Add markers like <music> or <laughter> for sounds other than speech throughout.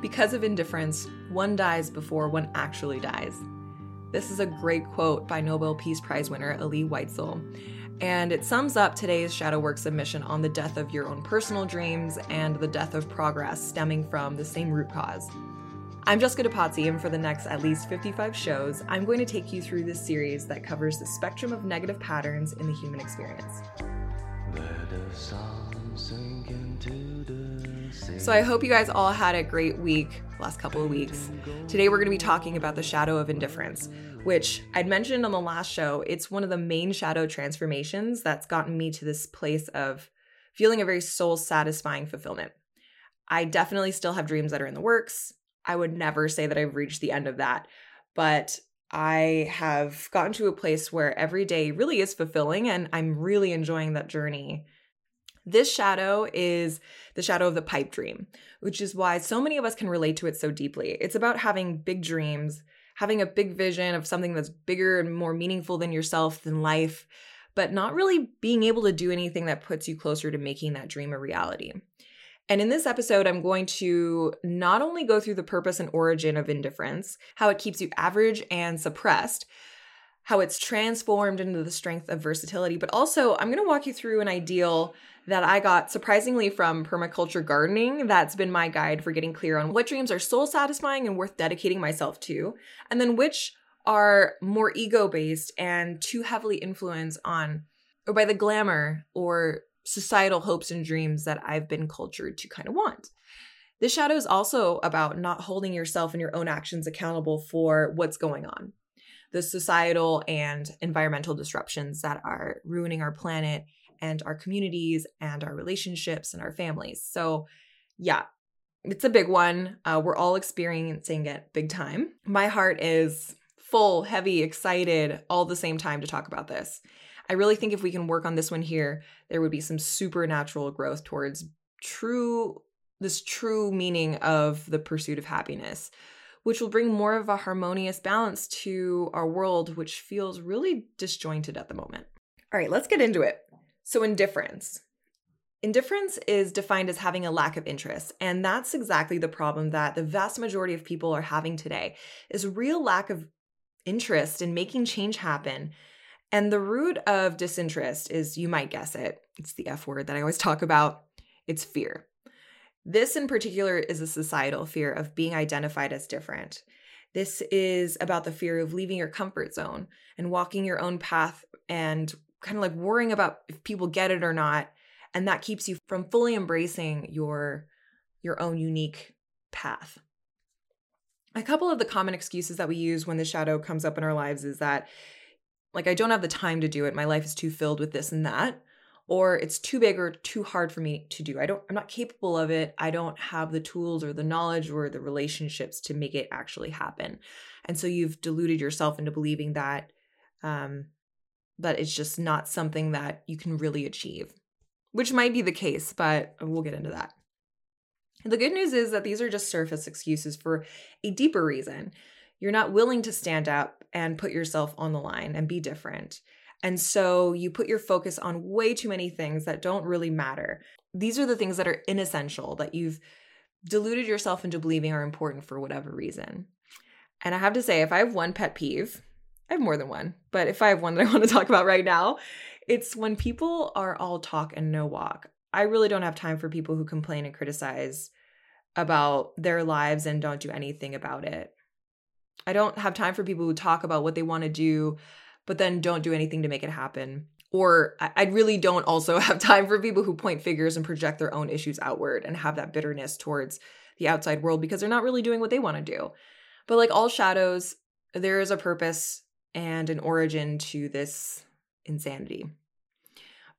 Because of indifference, one dies before one actually dies. This is a great quote by Nobel Peace Prize winner Elie Wiesel, and it sums up today's Shadow Work submission on the death of your own personal dreams and the death of progress stemming from the same root cause. I'm Jessica DePazzi, and for the next at least 55 shows, I'm going to take you through this series that covers the spectrum of negative patterns in the human experience. So I hope you guys all had a great week last couple of weeks. Today we're going to be talking about the shadow of indifference, which I'd mentioned on the last show. It's one of the main shadow transformations that's gotten me to this place of feeling a very soul satisfying fulfillment. I definitely still have dreams that are in the works. I would never say that I've reached the end of that, but I have gotten to a place where every day really is fulfilling and I'm really enjoying that journey this shadow is the shadow of the pipe dream, which is why so many of us can relate to it so deeply. It's about having big dreams, having a big vision of something that's bigger and more meaningful than yourself, than life, but not really being able to do anything that puts you closer to making that dream a reality. And in this episode, I'm going to not only go through the purpose and origin of indifference, how it keeps you average and suppressed, how it's transformed into the strength of versatility, but also I'm going to walk you through an ideal that I got surprisingly from permaculture gardening. That's been my guide for getting clear on what dreams are soul satisfying and worth dedicating myself to, and then which are more ego based and too heavily influenced on or by the glamour or societal hopes and dreams that I've been cultured to kind of want. This shadow is also about not holding yourself and your own actions accountable for what's going on. The societal and environmental disruptions that are ruining our planet and our communities and our relationships and our families. So, yeah, it's a big one. Uh, we're all experiencing it big time. My heart is full, heavy, excited all the same time to talk about this. I really think if we can work on this one here, there would be some supernatural growth towards true this true meaning of the pursuit of happiness, which will bring more of a harmonious balance to our world, which feels really disjointed at the moment. All right, let's get into it. So, indifference. Indifference is defined as having a lack of interest, and that's exactly the problem that the vast majority of people are having today is real lack of interest in making change happen. And the root of disinterest is you might guess it. It's the F word that I always <laughs> talk about. It's fear. This in particular is a societal fear of being identified as different. This is about the fear of leaving your comfort zone and walking your own path and kind of like worrying about if people get it or not and that keeps you from fully embracing your your own unique path. A couple of the common excuses that we use when the shadow comes up in our lives is that like i don't have the time to do it. My life is too filled with this and that or it's too big or too hard for me to do. I don't i'm not capable of it. I don't have the tools or the knowledge or the relationships to make it actually happen. And so you've deluded yourself into believing that um, that it's just not something that you can really achieve, which might be the case, but we'll get into that. The good news is that these are just surface excuses for a deeper reason. You're not willing to stand up and put yourself on the line and be different. And so you put your focus on way too many things that don't really matter. These are the things that are inessential that you've deluded yourself into believing are important for whatever reason. And I have to say, if I have one pet peeve, I have more than one, but if I have one that I <laughs> want to talk about right now, it's when people are all talk and no walk. I really don't have time for people who complain and criticize about their lives and don't do anything about it. I don't have time for people who talk about what they want to do, but then don't do anything to make it happen. Or I really don't also <laughs> have time for people who point fingers and project their own issues outward and have that bitterness towards the outside world because they're not really doing what they want to do. But like all shadows, there is a purpose and an origin to this insanity.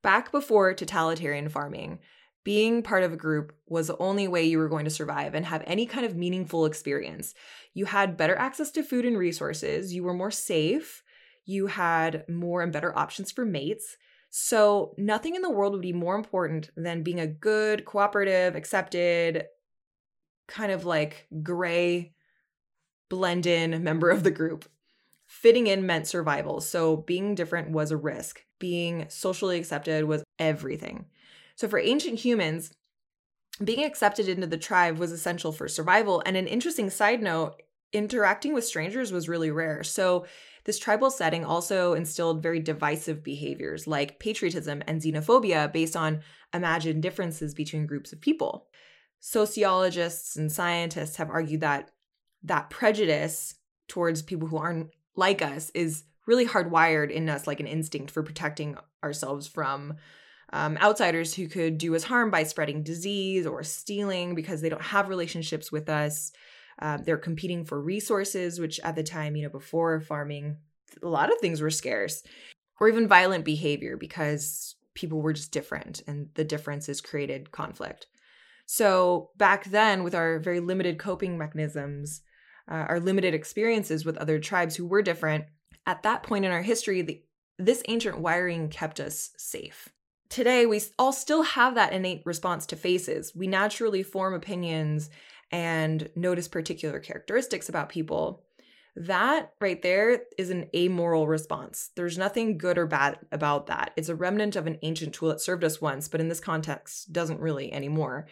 Back before totalitarian farming, being part of a group was the only way you were going to survive and have any kind of meaningful experience. You had better access to food and resources, you were more safe, you had more and better options for mates. So, nothing in the world would be more important than being a good, cooperative, accepted, kind of like gray, blend in member of the group. Fitting in meant survival, so being different was a risk. Being socially accepted was everything. So for ancient humans, being accepted into the tribe was essential for survival. And an interesting side note interacting with strangers was really rare. So, this tribal setting also instilled very divisive behaviors like patriotism and xenophobia based on imagined differences between groups of people. Sociologists and scientists have argued that that prejudice towards people who aren't like us is really hardwired in us like an instinct for protecting ourselves from um, outsiders who could do us harm by spreading disease or stealing because they don't have relationships with us. Uh, they're competing for resources, which at the time, you know, before farming, a lot of things were scarce, or even violent behavior because people were just different and the differences created conflict. So back then, with our very limited coping mechanisms, uh, our limited experiences with other tribes who were different, at that point in our history, the, this ancient wiring kept us safe. Today, we all still have that innate response to faces. We naturally form opinions and notice particular characteristics about people. That right there is an amoral response. There's nothing good or bad about that. It's a remnant of an ancient tool that served us once, but in this context, doesn't really anymore.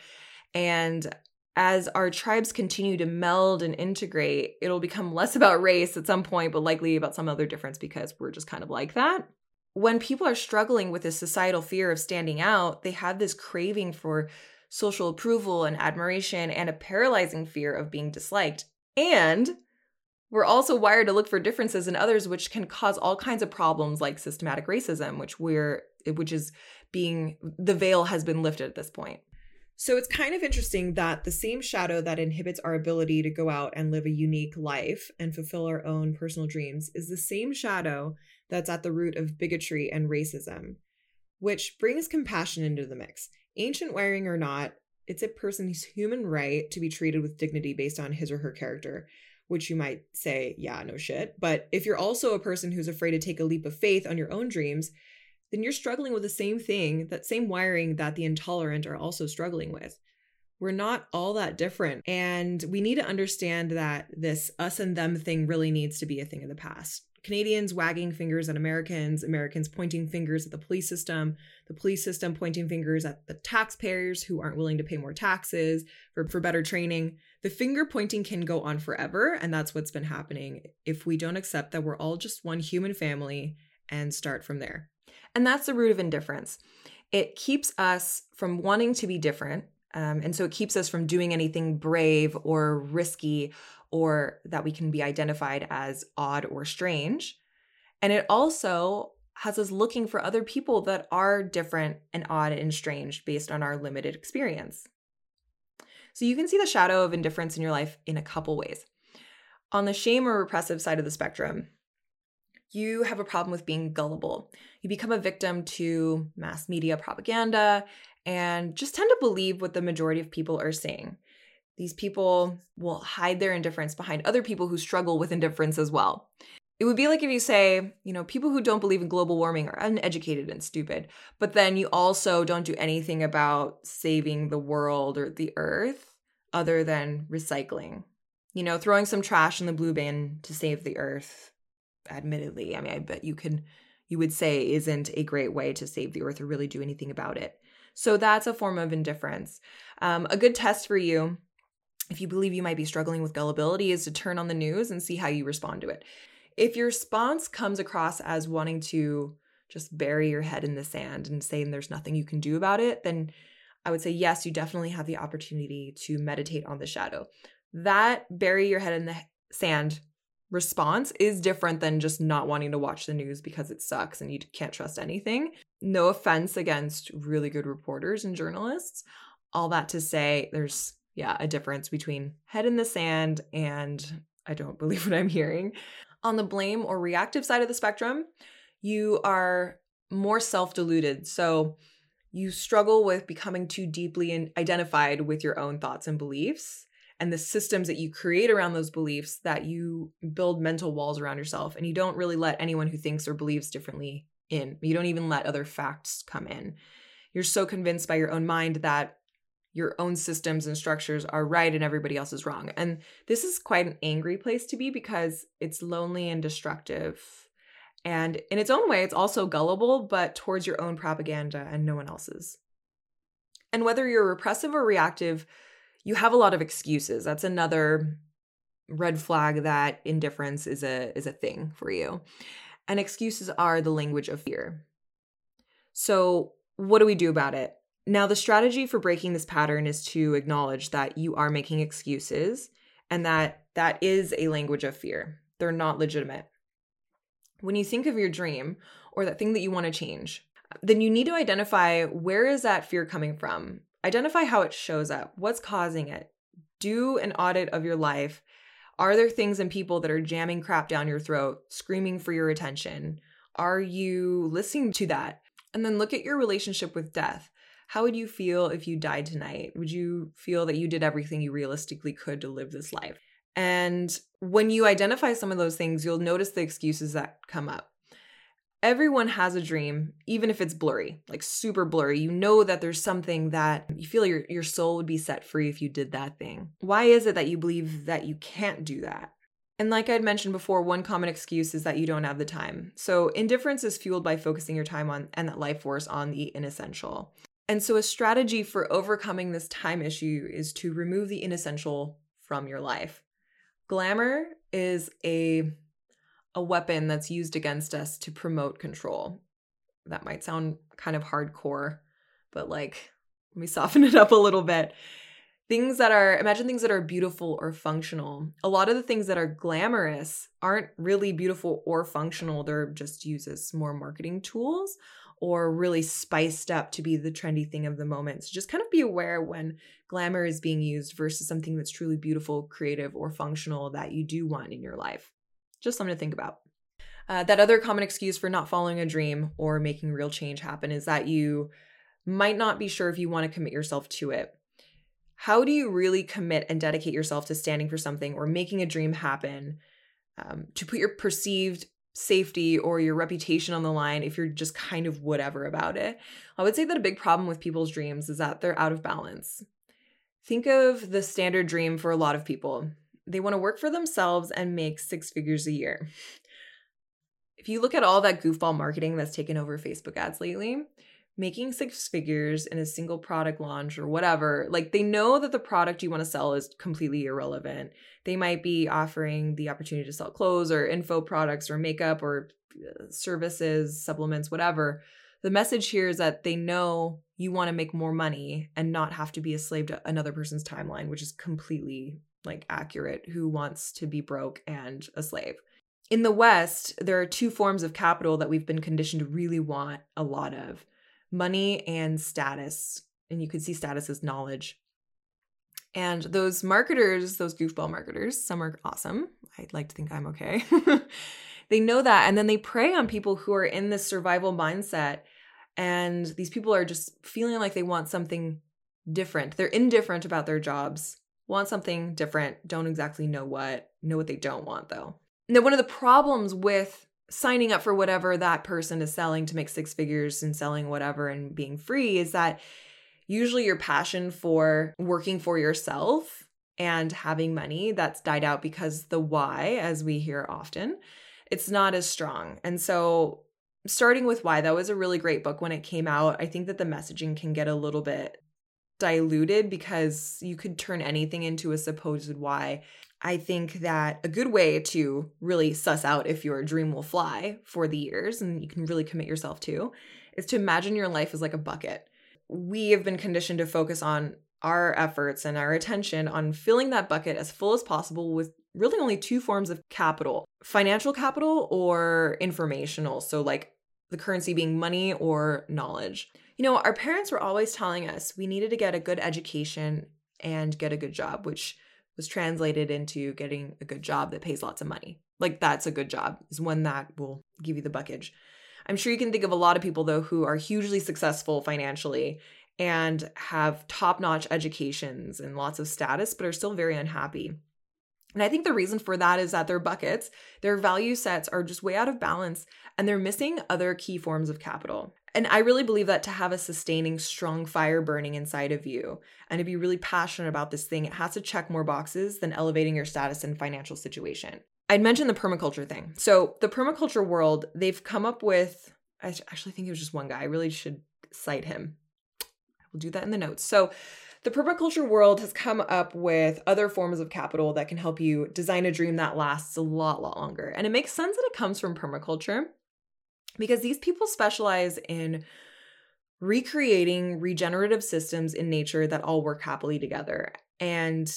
And as our tribes continue to meld and integrate, it'll become less about race at some point, but likely about some other difference because we're just kind of like that. When people are struggling with this societal fear of standing out, they have this craving for social approval and admiration and a paralyzing fear of being disliked. And we're also wired to look for differences in others which can cause all kinds of problems like systematic racism, which we're which is being the veil has been lifted at this point. So it's kind of interesting that the same shadow that inhibits our ability to go out and live a unique life and fulfill our own personal dreams is the same shadow that's at the root of bigotry and racism, which brings compassion into the mix. Ancient wiring or not, it's a person's human right to be treated with dignity based on his or her character, which you might say, yeah, no shit. But if you're also a person who's afraid to take a leap of faith on your own dreams, then you're struggling with the same thing, that same wiring that the intolerant are also struggling with. We're not all that different. And we need to understand that this us and them thing really needs to be a thing of the past. Canadians wagging fingers at Americans, Americans pointing fingers at the police system, the police system pointing fingers at the taxpayers who aren't willing to pay more taxes for, for better training. The finger pointing can go on forever, and that's what's been happening if we don't accept that we're all just one human family and start from there. And that's the root of indifference. It keeps us from wanting to be different. Um, and so it keeps us from doing anything brave or risky or that we can be identified as odd or strange. And it also has us looking for other people that are different and odd and strange based on our limited experience. So you can see the shadow of indifference in your life in a couple ways. On the shame or repressive side of the spectrum, you have a problem with being gullible. You become a victim to mass media propaganda and just tend to believe what the majority of people are saying. These people will hide their indifference behind other people who struggle with indifference as well. It would be like if you say, you know, people who don't believe in global warming are uneducated and stupid, but then you also don't do anything about saving the world or the earth other than recycling. You know, throwing some trash in the blue bin to save the earth admittedly, I mean, I bet you can you would say isn't a great way to save the earth or really do anything about it. So that's a form of indifference. Um, a good test for you, if you believe you might be struggling with gullibility, is to turn on the news and see how you respond to it. If your response comes across as wanting to just bury your head in the sand and saying there's nothing you can do about it, then I would say, yes, you definitely have the opportunity to meditate on the shadow. That bury your head in the sand response is different than just not wanting to watch the news because it sucks and you can't trust anything. No offense against really good reporters and journalists. All that to say, there's, yeah, a difference between head in the sand and I don't <laughs> believe what I'm hearing. On the blame or reactive side of the spectrum, you are more self deluded. So you struggle with becoming too deeply identified with your own thoughts and beliefs and the systems that you create around those beliefs that you build mental walls around yourself and you don't really let anyone who thinks or believes differently in. You don't even let other facts come in. You're so convinced by your own mind that your own systems and structures are right and everybody else is wrong. And this is quite an angry place to be because it's lonely and destructive. And in its own way, it's also gullible, but towards your own propaganda and no one else's. And whether you're repressive or reactive, you have a lot of excuses. That's another red flag that indifference is a is a thing for you. And excuses are the language of fear. So, what do we do about it? Now, the strategy for breaking this pattern is to acknowledge that you are making excuses and that that is a language of fear. They're not legitimate. When you think of your dream or that thing that you want to change, then you need to identify where is that fear coming from? Identify how it shows up. What's causing it? Do an audit of your life. Are there things and people that are jamming crap down your throat, screaming for your attention? Are you listening to that? And then look at your relationship with death. How would you feel if you died tonight? Would you feel that you did everything you realistically could to live this life? And when you identify some of those things, you'll notice the excuses that come up. Everyone has a dream, even if it's blurry, like super blurry. You know that there's something that you feel your, your soul would be set free if you did that thing. Why is it that you believe that you can't do that? And like I'd mentioned before, one common excuse is that you don't have the time. So indifference is fueled by focusing your time on and that life force on the inessential. And so a strategy for overcoming this time issue is to remove the inessential from your life. Glamour is a a weapon that's used against us to promote control. That might sound kind of hardcore, but like let me <laughs> soften it up a little bit. Things that are imagine things that are beautiful or functional. A lot of the things that are glamorous aren't really beautiful or functional. They're just used as more marketing tools or really spiced up to be the trendy thing of the moment. So just kind of be aware when glamour is being used versus something that's truly beautiful creative or functional that you do want in your life just something to think about. Uh, that other common excuse for not following a dream or making real change happen is that you might not be sure if you want to commit yourself to it. How do you really commit and dedicate yourself to standing for something or making a dream happen um, to put your perceived safety or your reputation on the line if you're just kind of whatever about it? I would say that a big problem with people's dreams is that they're out of balance. Think of the standard dream for a lot of people they want to work for themselves and make six figures a year if you look at all that goofball marketing that's taken over facebook ads lately making six figures in a single product launch or whatever, like they know that the product you want to sell is completely irrelevant. They might be offering the opportunity to sell clothes or info products or makeup or uh, services, supplements, whatever. The message here is that they know you want to make more money and not have to be a slave to another person's timeline, which is completely like accurate. Who wants to be broke and a slave? In the West, there are two forms of capital that we've been conditioned to really want a lot of money and status. And you could see status as knowledge. And those marketers, those goofball marketers, some are awesome. I'd like to think I'm okay. <laughs> they know that. And then they prey on people who are in this survival mindset. And these people are just feeling like they want something different. They're indifferent about their jobs, want something different, don't exactly know what, know what they don't want though. Now, one of the problems with signing up for whatever that person is selling to make six figures and selling whatever and being free is that usually your passion for working for yourself and having money that's died out because the why as we hear often it's not as strong and so starting with why that was a really great book when it came out i think that the messaging can get a little bit diluted because you could turn anything into a supposed why I think that a good way to really suss out if your dream will fly for the years and you can really commit yourself to is to imagine your life as like a bucket. We have been conditioned to focus on our efforts and our attention on filling that bucket as full as possible with really only two forms of capital financial capital or informational. So, like the currency being money or knowledge. You know, our parents were always telling us we needed to get a good education and get a good job, which was translated into getting a good job that pays lots of money. Like that's a good job is one that will give you the buckage. I'm sure you can think of a lot of people though who are hugely successful financially and have top-notch educations and lots of status but are still very unhappy. And I think the reason for that is that their buckets, their value sets are just way out of balance and they're missing other key forms of capital. And I really believe that to have a sustaining, strong fire burning inside of you and to be really passionate about this thing, it has to check more boxes than elevating your status and financial situation. I'd mentioned the permaculture thing. So, the permaculture world, they've come up with, I actually think it was just one guy. I really should cite him. We'll do that in the notes. So, the permaculture world has come up with other forms of capital that can help you design a dream that lasts a lot, lot longer. And it makes sense that it comes from permaculture because these people specialize in recreating regenerative systems in nature that all work happily together. And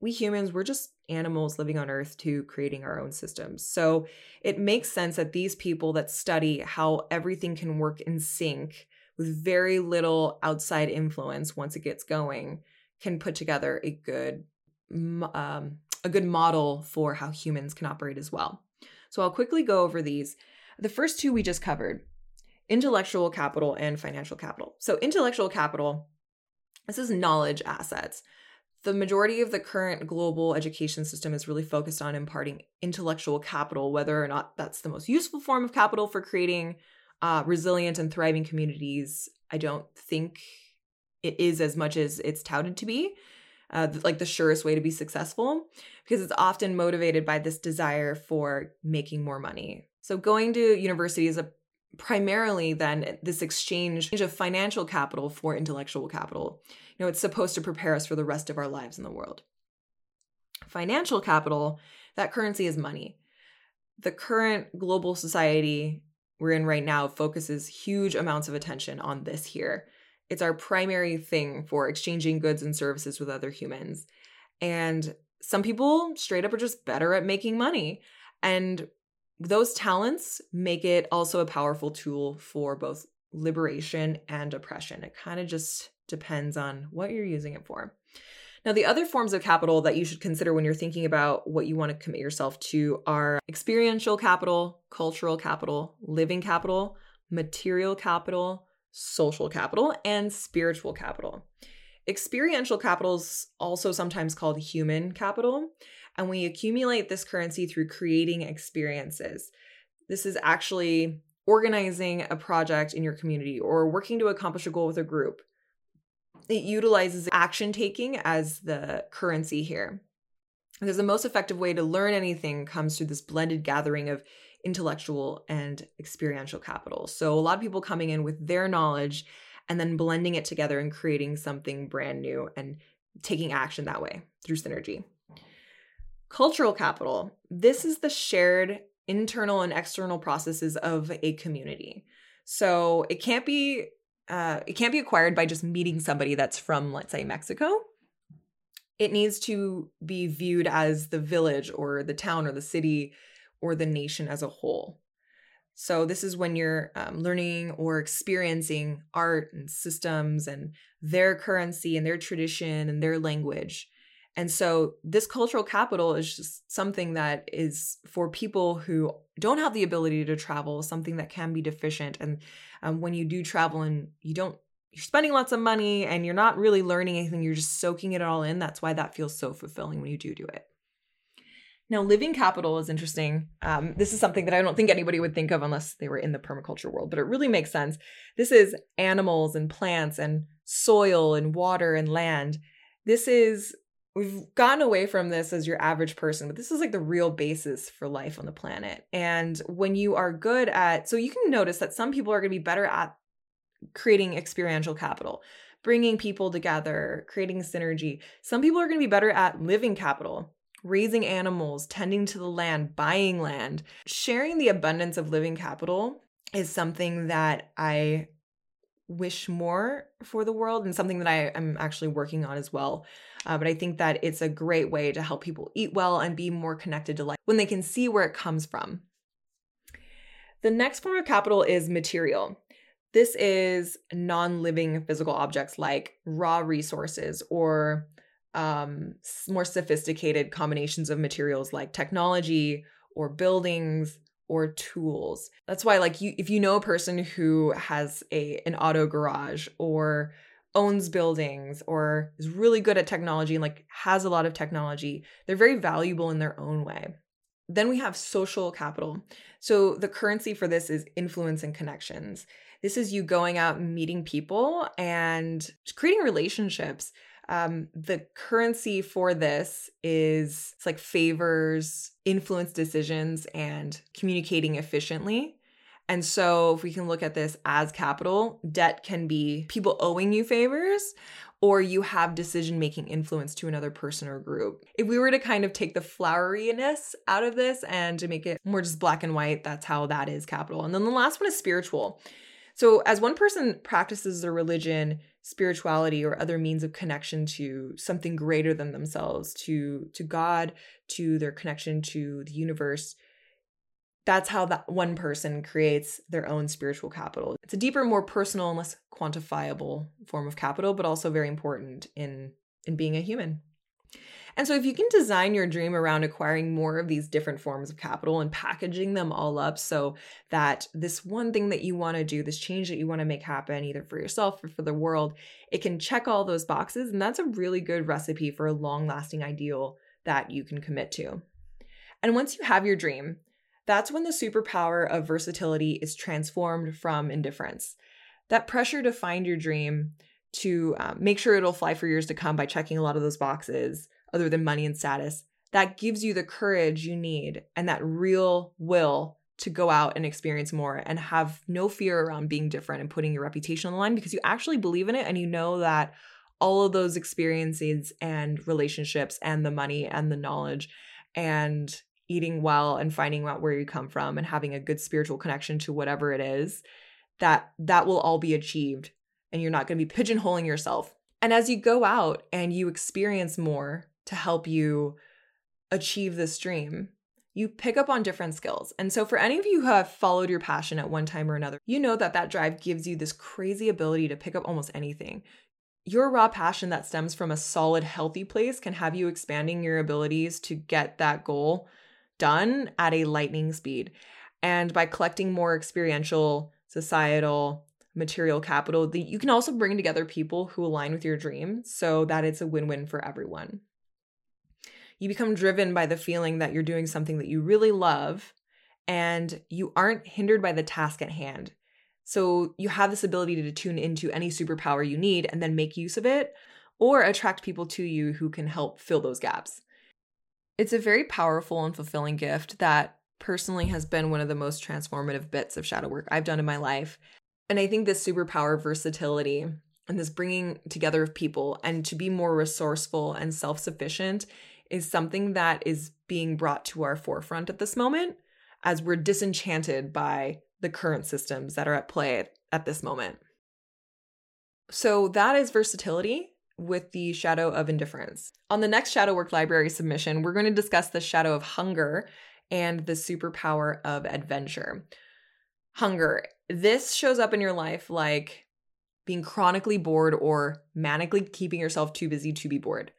we humans, we're just animals living on earth to creating our own systems. So it makes sense that these people that study how everything can work in sync with very little outside influence once it gets going can put together a good um, a good model for how humans can operate as well. So I'll quickly go over these. The first two we just covered intellectual capital and financial capital. So, intellectual capital, this is knowledge assets. The majority of the current global education system is really focused on imparting intellectual capital, whether or not that's the most useful form of capital for creating uh, resilient and thriving communities. I don't think it is as much as it's touted to be. Uh, like the surest way to be successful because it's often motivated by this desire for making more money. So, going to university is a primarily then this exchange of financial capital for intellectual capital. You know, it's supposed to prepare us for the rest of our lives in the world. Financial capital, that currency is money. The current global society we're in right now focuses huge amounts of attention on this here. It's our primary thing for exchanging goods and services with other humans. And some people straight up are just better at making money. And those talents make it also a powerful tool for both liberation and oppression. It kind of just depends on what you're using it for. Now, the other forms of capital that you should consider when you're thinking about what you want to commit yourself to are experiential capital, cultural capital, living capital, material capital, social capital, and spiritual capital. Experiential capital is also sometimes called human capital and we accumulate this currency through creating experiences. This is actually organizing a project in your community or working to accomplish a goal with a group. It utilizes action taking as the currency here. Because the most effective way to learn anything comes through this blended gathering of intellectual and experiential capital. So, a lot of people coming in with their knowledge and then blending it together and creating something brand new and taking action that way through synergy. Cultural capital. This is the shared internal and external processes of a community. So it can't be uh, it can't be acquired by just meeting somebody that's from, let's say, Mexico. It needs to be viewed as the village or the town or the city or the nation as a whole. So, this is when you're um, learning or experiencing art and systems and their currency and their tradition and their language. And so this cultural capital is just something that is for people who don't have the ability to travel, something that can be deficient. And um, when you do travel and you don't, you're spending lots of money and you're not really learning anything, you're just soaking it all in. That's why that feels so fulfilling when you do do it. Now, living capital is interesting. Um, this is something that I don't think anybody would think of unless they were in the permaculture world, but it really makes sense. This is animals and plants and soil and water and land. This is we've gotten away from this as your average person, but this is like the real basis for life on the planet. And when you are good at, so you can notice that some people are going to be better at creating experiential capital, bringing people together, creating synergy. Some people are going to be better at living capital, raising animals, tending to the land, buying land. Sharing the abundance of living capital is something that I wish more for the world and something that I am actually working on as well. Uh, but I think that it's a great way to help people eat well and be more connected to life when they can see where it comes from. The next form of capital is material. This is non living physical objects like raw resources or um, more sophisticated combinations of materials like technology or buildings or tools. That's why like you if you know a person who has a an auto garage or owns buildings or is really good at technology and like has a lot of technology, they're very valuable in their own way. Then we have social capital. So the currency for this is influence and connections. This is you going out meeting people and creating relationships. Um, the currency for this is it's like favors, influence decisions, and communicating efficiently. And so, if we can look at this as capital, debt can be people owing you favors or you have decision making influence to another person or group. If we were to kind of take the floweriness out of this and to make it more just black and white, that's how that is capital. And then the last one is spiritual. So, as one person practices their religion, spirituality, or other means of connection to something greater than themselves, to, to God, to their connection to the universe, that's how that one person creates their own spiritual capital. It's a deeper, more personal and less quantifiable form of capital, but also very important in in being a human. And so if you can design your dream around acquiring more of these different forms of capital and packaging them all up so that this one thing that you want to do, this change that you want to make happen either for yourself or for the world, it can check all those boxes and that's a really good recipe for a long-lasting ideal that you can commit to. And once you have your dream, that's when the superpower of versatility is transformed from indifference. That pressure to find your dream, to um, make sure it'll fly for years to come by checking a lot of those boxes, other than money and status, that gives you the courage you need and that real will to go out and experience more and have no fear around being different and putting your reputation on the line because you actually believe in it and you know that all of those experiences and relationships and the money and the knowledge and eating well and finding out where you come from and having a good spiritual connection to whatever it is that that will all be achieved and you're not going to be pigeonholing yourself and as you go out and you experience more to help you achieve this dream you pick up on different skills. And so, for any of you who have followed your passion at one time or another, you know that that drive gives you this crazy ability to pick up almost anything. Your raw passion that stems from a solid, healthy place can have you expanding your abilities to get that goal done at a lightning speed. And by collecting more experiential, societal, material capital, that you can also bring together people who align with your dream so that it's a win win for everyone. You become driven by the feeling that you're doing something that you really love and you aren't hindered by the task at hand. So you have this ability to tune into any superpower you need and then make use of it or attract people to you who can help fill those gaps. It's a very powerful and fulfilling gift that personally has been one of the most transformative bits of shadow work I've done in my life. And I think this superpower versatility and this bringing together of people and to be more resourceful and self sufficient is something that is being brought to our forefront at this moment as we're disenchanted by the current systems that are at play at this moment. So that is versatility with the shadow of indifference. On the next shadow work library submission, we're going to discuss the shadow of hunger and the superpower of adventure. Hunger. This shows up in your life like being chronically bored or manically keeping yourself too busy to be bored.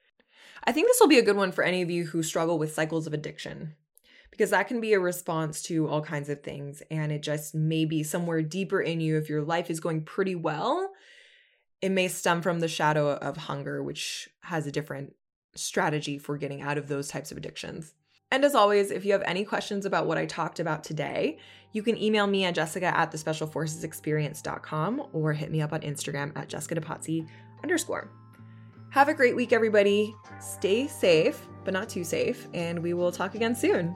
I think this will be a good one for any of you who struggle with cycles of addiction because that can be a response to all kinds of things. And it just may be somewhere deeper in you if your life is going pretty well it may stem from the shadow of hunger, which has a different strategy for getting out of those types of addictions. And as always, if you have any questions about what I talked about today, you can email me at jessica at thespecialforcesexperience.com or hit me up on Instagram at jessica depazzi underscore. Have a great week, everybody. Stay safe, but not too safe, and we will talk again soon.